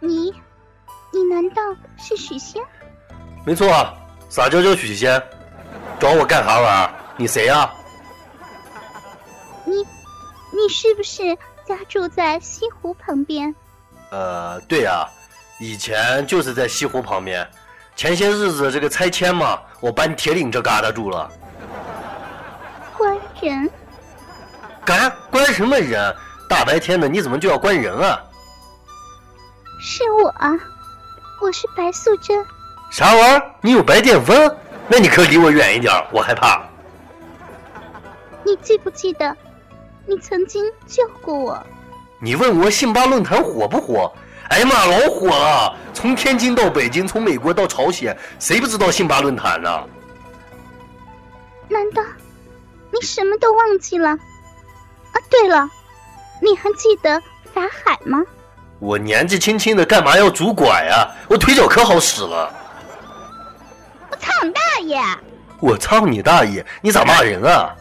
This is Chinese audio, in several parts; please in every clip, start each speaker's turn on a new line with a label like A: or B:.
A: 你，你难道是许仙？
B: 没错，撒娇叫许仙，找我干啥玩意儿？你谁呀、
A: 你，你是不是家住在西湖旁边？
B: 呃，对呀、以前就是在西湖旁边，前些日子这个拆迁嘛，我搬铁岭这旮瘩住了。
A: 关人，
B: 干关什么人？大白天的你怎么就要关人啊？
A: 是我啊，我是白素贞。
B: 啥玩意儿？你有白癜风？那你可离我远一点，我害怕。
A: 你记不记得，你曾经救过我？
B: 你问我信巴论坛火不火？哎呀妈，老火了！从天津到北京，从美国到朝鲜，谁不知道信巴论坛呢？
A: 难道你什么都忘记了？啊，对了，你还记得法海吗？
B: 我年纪轻轻的，干嘛要拄拐啊、我腿脚可好使了。
A: 我操你大爷！
B: 我操你大爷！你咋骂人啊？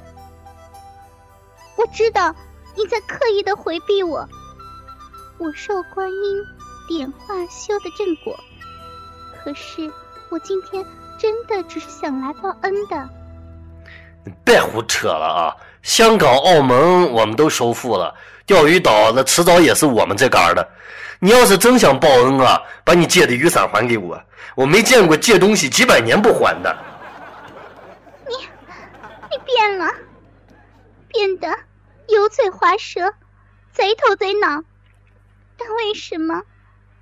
A: 我知道你在刻意的回避我，我受观音点化修的正果。可是我今天真的只是想来报恩的。
B: 你别胡扯了啊！香港、澳门我们都收复了，钓鱼岛那迟早也是我们这嘎儿的。你要是真想报恩啊，把你借的雨伞还给我，我没见过借东西几百年不还的。
A: 你，你变了，变得油嘴滑舌，贼头贼脑。但为什么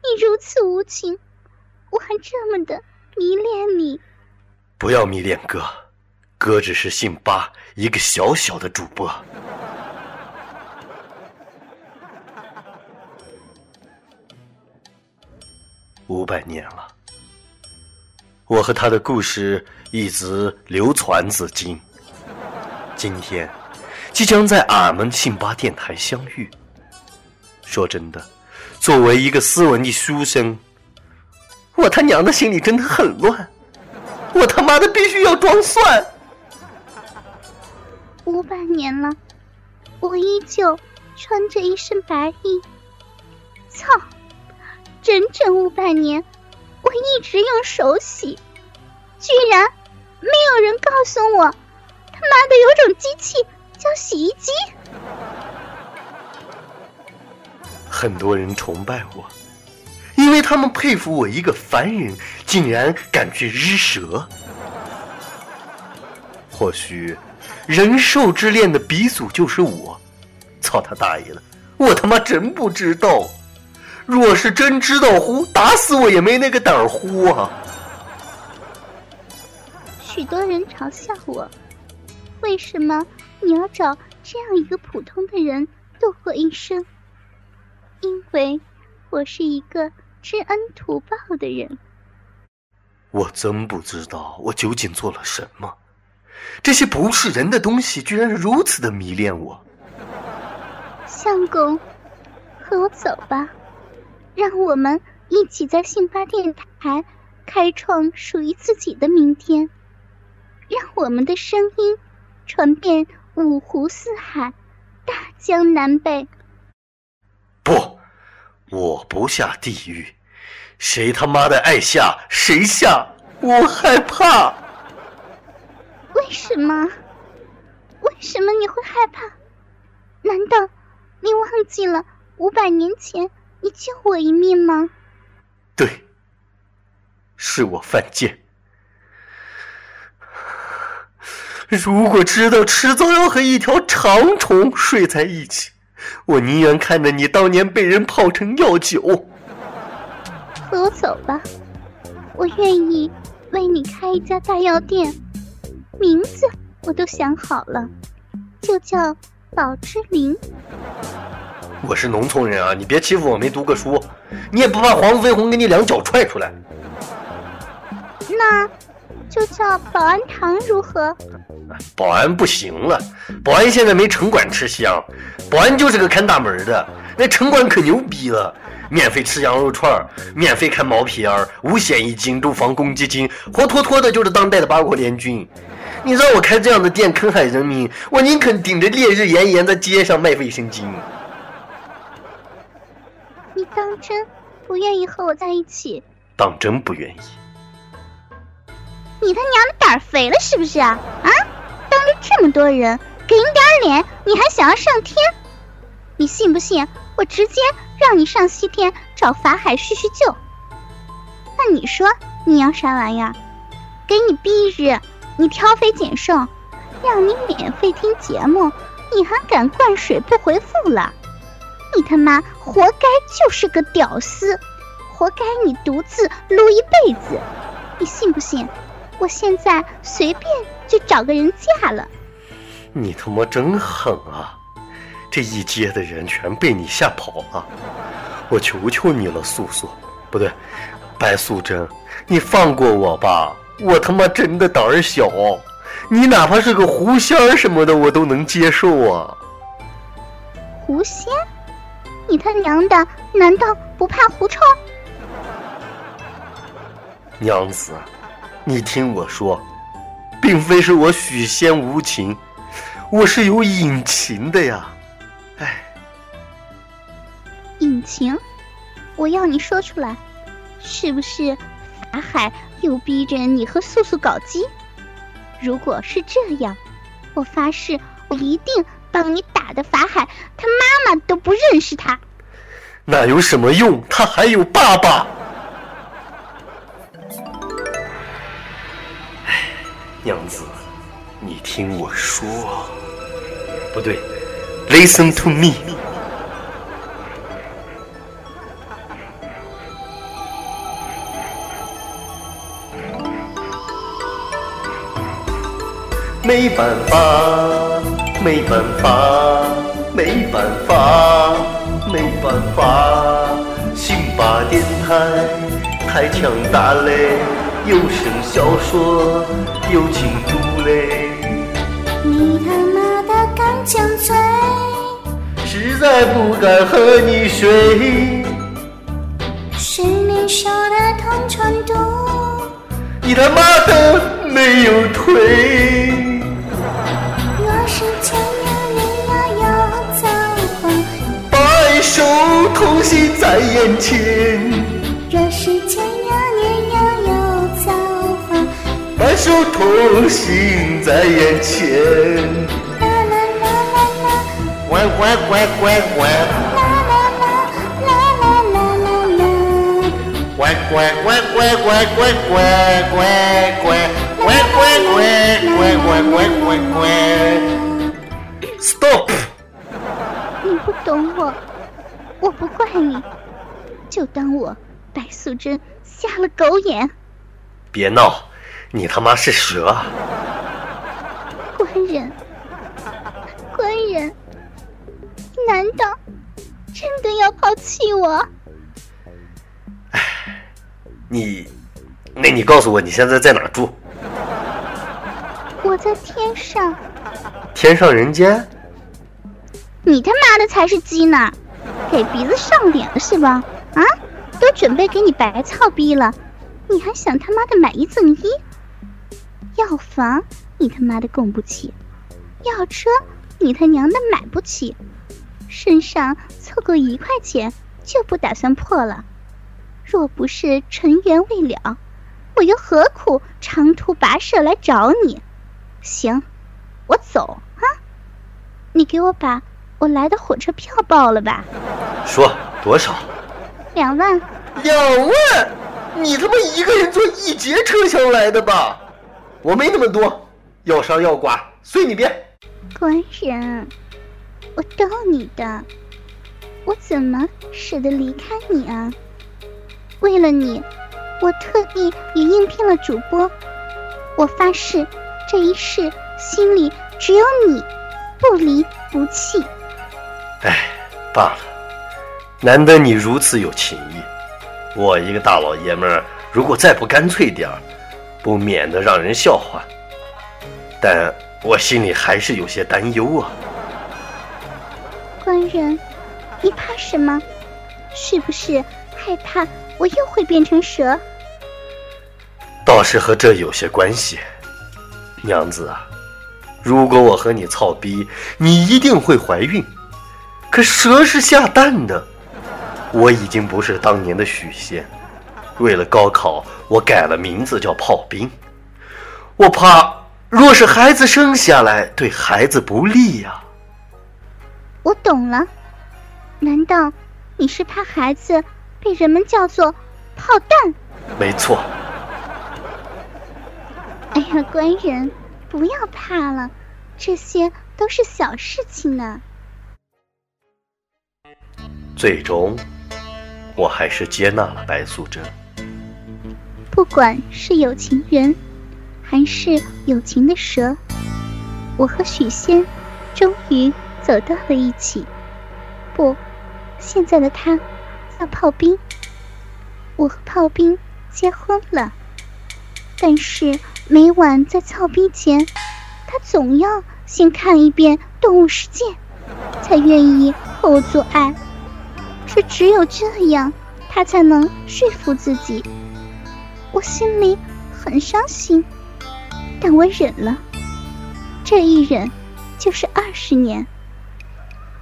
A: 你如此无情，我还这么的迷恋你？
B: 不要迷恋哥，哥只是姓巴一个小小的主播。五百年了，我和他的故事一直流传至今。今天，即将在俺们信巴电台相遇。说真的，作为一个斯文的书生，我他娘的心里真的很乱。我他妈的必须要装蒜！
A: 五百年了，我依旧穿着一身白衣。操！整整五百年，我一直用手洗，居然没有人告诉我，他妈的有种机器叫洗衣机。
B: 很多人崇拜我，因为他们佩服我一个凡人竟然敢去日蛇。或许，人兽之恋的鼻祖就是我。操他大爷的！我他妈真不知道。若是真知道呼，打死我也没那个胆儿呼啊！
A: 许多人嘲笑我，为什么你要找这样一个普通的人度过一生？因为我是一个知恩图报的人。
B: 我真不知道我究竟做了什么，这些不是人的东西居然如此的迷恋我。
A: 相公，和我走吧，让我们一起在信发电台开创属于自己的明天，让我们的声音传遍五湖四海、大江南北。
B: 不，我不下地狱，谁他妈的爱下谁下，我害怕。
A: 为什么？为什么你会害怕？难道你忘记了五百年前你救我一命吗？
B: 对，是我犯贱。如果知道迟早要和一条长虫睡在一起，我宁愿看着你当年被人泡成药酒。
A: 和我走吧，我愿意为你开一家大药店，名字我都想好了，就叫宝芝林。
B: 我是农村人啊，你别欺负我没读过书，你也不怕黄飞鸿给你两脚踹出来？
A: 那就叫保安堂如何？
B: 保安不行了，保安现在没城管吃香，保安就是个看大门的。那城管可牛逼了，免费吃羊肉串免费看毛片儿，五险一金，住房公积金，活脱脱的就是当代的八国联军。你让我开这样的店坑害人民，我宁肯顶着烈日炎炎在街上卖卫生巾。
A: 你当真不愿意和我在一起？
B: 当真不愿意？
A: 你他娘的胆儿肥了是不是啊？啊！当着这么多人，给你点脸，你还想要上天？你信不信我直接让你上西天找法海叙叙旧？那你说你要啥玩意儿？给你逼日，你挑肥拣瘦，让你免费听节目，你还敢灌水不回复了？你他妈活该就是个屌丝，活该你独自撸一辈子！你信不信？我现在随便就找个人嫁了。
B: 你他妈真狠啊！这一街的人全被你吓跑了。我求求你了，素素，不对，白素贞，你放过我吧！我他妈真的胆儿小，你哪怕是个狐仙儿什么的，我都能接受啊。
A: 狐仙？你他娘的，难道不怕狐臭？
B: 娘子。你听我说，并非是我许仙无情，我是有隐情的呀！哎，
A: 隐情，我要你说出来，是不是法海又逼着你和素素搞基？如果是这样，我发誓，我一定帮你打的法海他妈妈都不认识他。
B: 那有什么用？他还有爸爸。娘子，你听我说，不对，Listen to me。没办法，没办法，没办法，没办法，辛巴电台太强大嘞。有声小说，有情读嘞。
A: 你他妈的刚强嘴，
B: 实在不敢和你睡。
A: 是你说的同床度，
B: 你他妈的没有腿。在眼前。
A: 若是天涯你要有。
B: 白首同心在眼前，
A: 啦啦啦啦啦，
B: 乖乖乖乖乖，乖乖乖乖乖乖乖乖乖乖乖乖乖乖乖乖，Stop！
A: 你不懂我，我不怪你，就当我白素贞瞎了狗眼。
B: 别闹。你他妈是蛇！
A: 官人，官人，难道真的要抛弃我？
B: 哎，你，那你告诉我你现在在哪住？
A: 我在天上。
B: 天上人间？
A: 你他妈的才是鸡呢！给鼻子上脸了是吧？啊，都准备给你白操逼了，你还想他妈的买一赠一？要房你他妈的供不起，要车你他娘的买不起，身上凑够一块钱就不打算破了。若不是尘缘未了，我又何苦长途跋涉来找你？行，我走啊！你给我把我来的火车票报了吧？
B: 说多少？
A: 两万。
B: 两万？你他妈一个人坐一节车厢来的吧？我没那么多，要杀要剐随你便。
A: 官人，我逗你的，我怎么舍得离开你啊？为了你，我特地也应聘了主播。我发誓，这一世心里只有你，不离不弃。
B: 哎，罢了，难得你如此有情义。我一个大老爷们儿，如果再不干脆点儿。不免得让人笑话，但我心里还是有些担忧啊。
A: 官人，你怕什么？是不是害怕我又会变成蛇？
B: 倒是和这有些关系。娘子啊，如果我和你操逼，你一定会怀孕。可蛇是下蛋的，我已经不是当年的许仙。为了高考，我改了名字叫炮兵。我怕，若是孩子生下来，对孩子不利呀。
A: 我懂了，难道你是怕孩子被人们叫做炮弹？
B: 没错。
A: 哎呀，官人，不要怕了，这些都是小事情呢。
B: 最终，我还是接纳了白素贞。
A: 不管是有情人，还是有情的蛇，我和许仙终于走到了一起。不，现在的他叫炮兵。我和炮兵结婚了，但是每晚在操逼前，他总要先看一遍《动物世界》，才愿意和我做爱。却只有这样，他才能说服自己。我心里很伤心，但我忍了。这一忍就是二十年。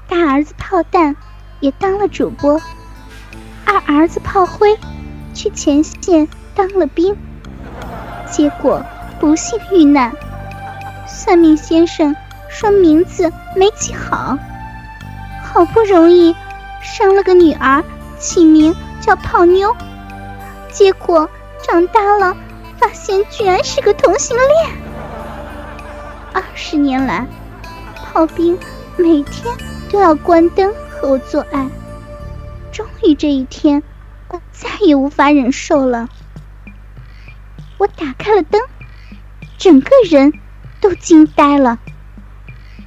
A: 大儿子炮弹也当了主播，二儿子炮灰去前线当了兵，结果不幸遇难。算命先生说名字没起好，好不容易生了个女儿，起名叫泡妞，结果。长大了，发现居然是个同性恋。二十年来，炮兵每天都要关灯和我做爱。终于这一天，我再也无法忍受了。我打开了灯，整个人都惊呆了。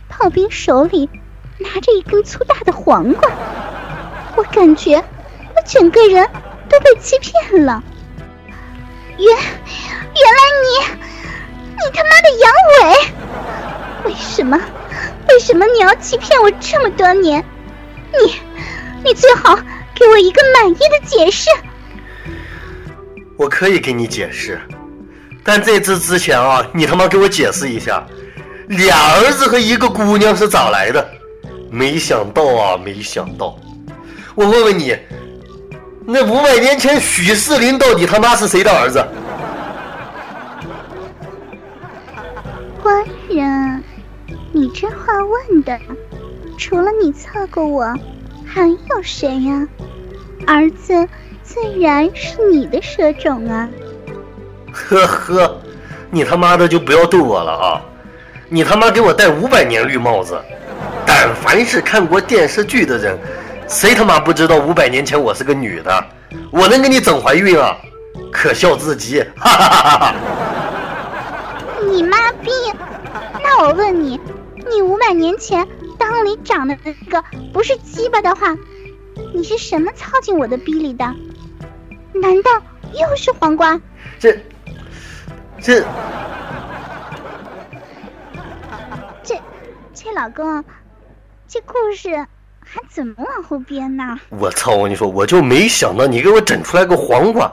A: 炮兵手里拿着一根粗大的黄瓜，我感觉我整个人都被欺骗了。原原来你，你他妈的阳痿！为什么？为什么你要欺骗我这么多年？你，你最好给我一个满意的解释。
B: 我可以给你解释，但在这之前啊，你他妈给我解释一下，俩儿子和一个姑娘是咋来的？没想到啊，没想到！我问问你。那五百年前许世林到底他妈是谁的儿子？
A: 官人，你这话问的，除了你测过我，还有谁呀？儿子自然是你的蛇种啊！
B: 呵呵，你他妈的就不要逗我了啊！你他妈给我戴五百年绿帽子！但凡是看过电视剧的人。谁他妈不知道五百年前我是个女的？我能给你整怀孕啊？可笑至极！哈哈哈哈！
A: 你妈逼！那我问你，你五百年前裆里长的那个不是鸡巴的话，你是什么操进我的逼里的？难道又是黄瓜？
B: 这这
A: 这这老公，这故事。还怎么往后编呢？
B: 我操！我跟你说，我就没想到你给我整出来个黄瓜。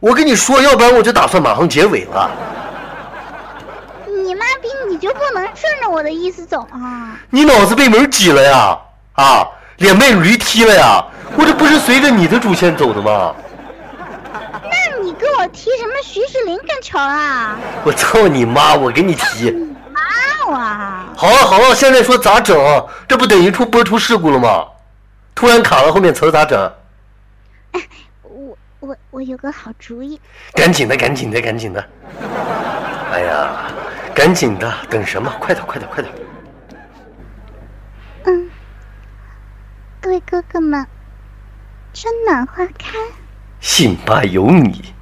B: 我跟你说，要不然我就打算马上结尾了。
A: 你妈逼，你就不能顺着我的意思走啊？
B: 你脑子被门挤了呀？啊，脸被驴踢了呀？我这不是随着你的主线走的吗？
A: 那你跟我提什么徐世林干球啊？
B: 我操你妈！我给你提。
A: 哇！
B: 好了好了，现在说咋整？这不等于出播出事故了吗？突然卡了，后面词咋整？
A: 哎，我我我有个好主意。
B: 赶紧的，赶紧的，赶紧的！哎呀，赶紧的，等什么？快点，快点，快点！
A: 嗯，各位哥哥们，春暖花开，
B: 信吧有你，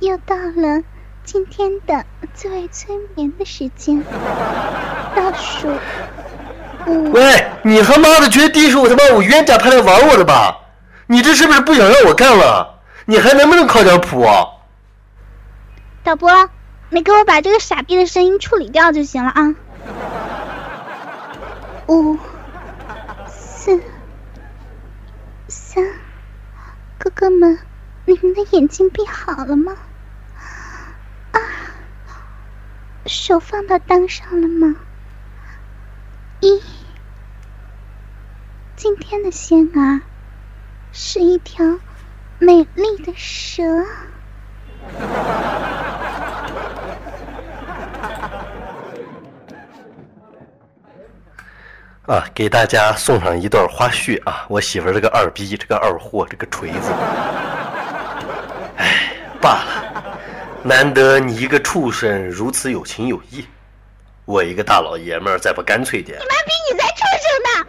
A: 又到了。今天的最为催眠的时间倒数五。
B: 喂，你他妈的绝地是我他妈我冤家派来玩我的吧？你这是不是不想让我干了？你还能不能靠点谱？
A: 导播，你给我把这个傻逼的声音处理掉就行了啊！五、四、三，哥哥们，你们的眼睛闭好了吗？手放到裆上了吗？一，今天的仙儿是一条美丽的蛇。
B: 啊，给大家送上一段花絮啊！我媳妇儿这个二逼，这个二货，这个锤子，哎，罢了，难得你一个畜生如此有情有义，我一个大老爷们儿再不干脆点，
A: 你妈逼你才畜生
B: 呢！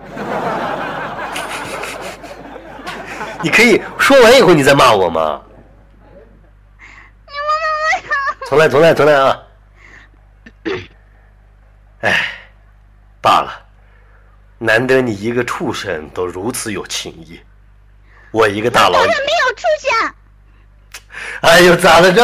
B: 你可以说完以后你再骂我吗？重来，重来，重来啊！哎，罢了。难得你一个畜生都如此有情义，我一个大佬。
A: 我没有畜生。
B: 哎呦，咋了这？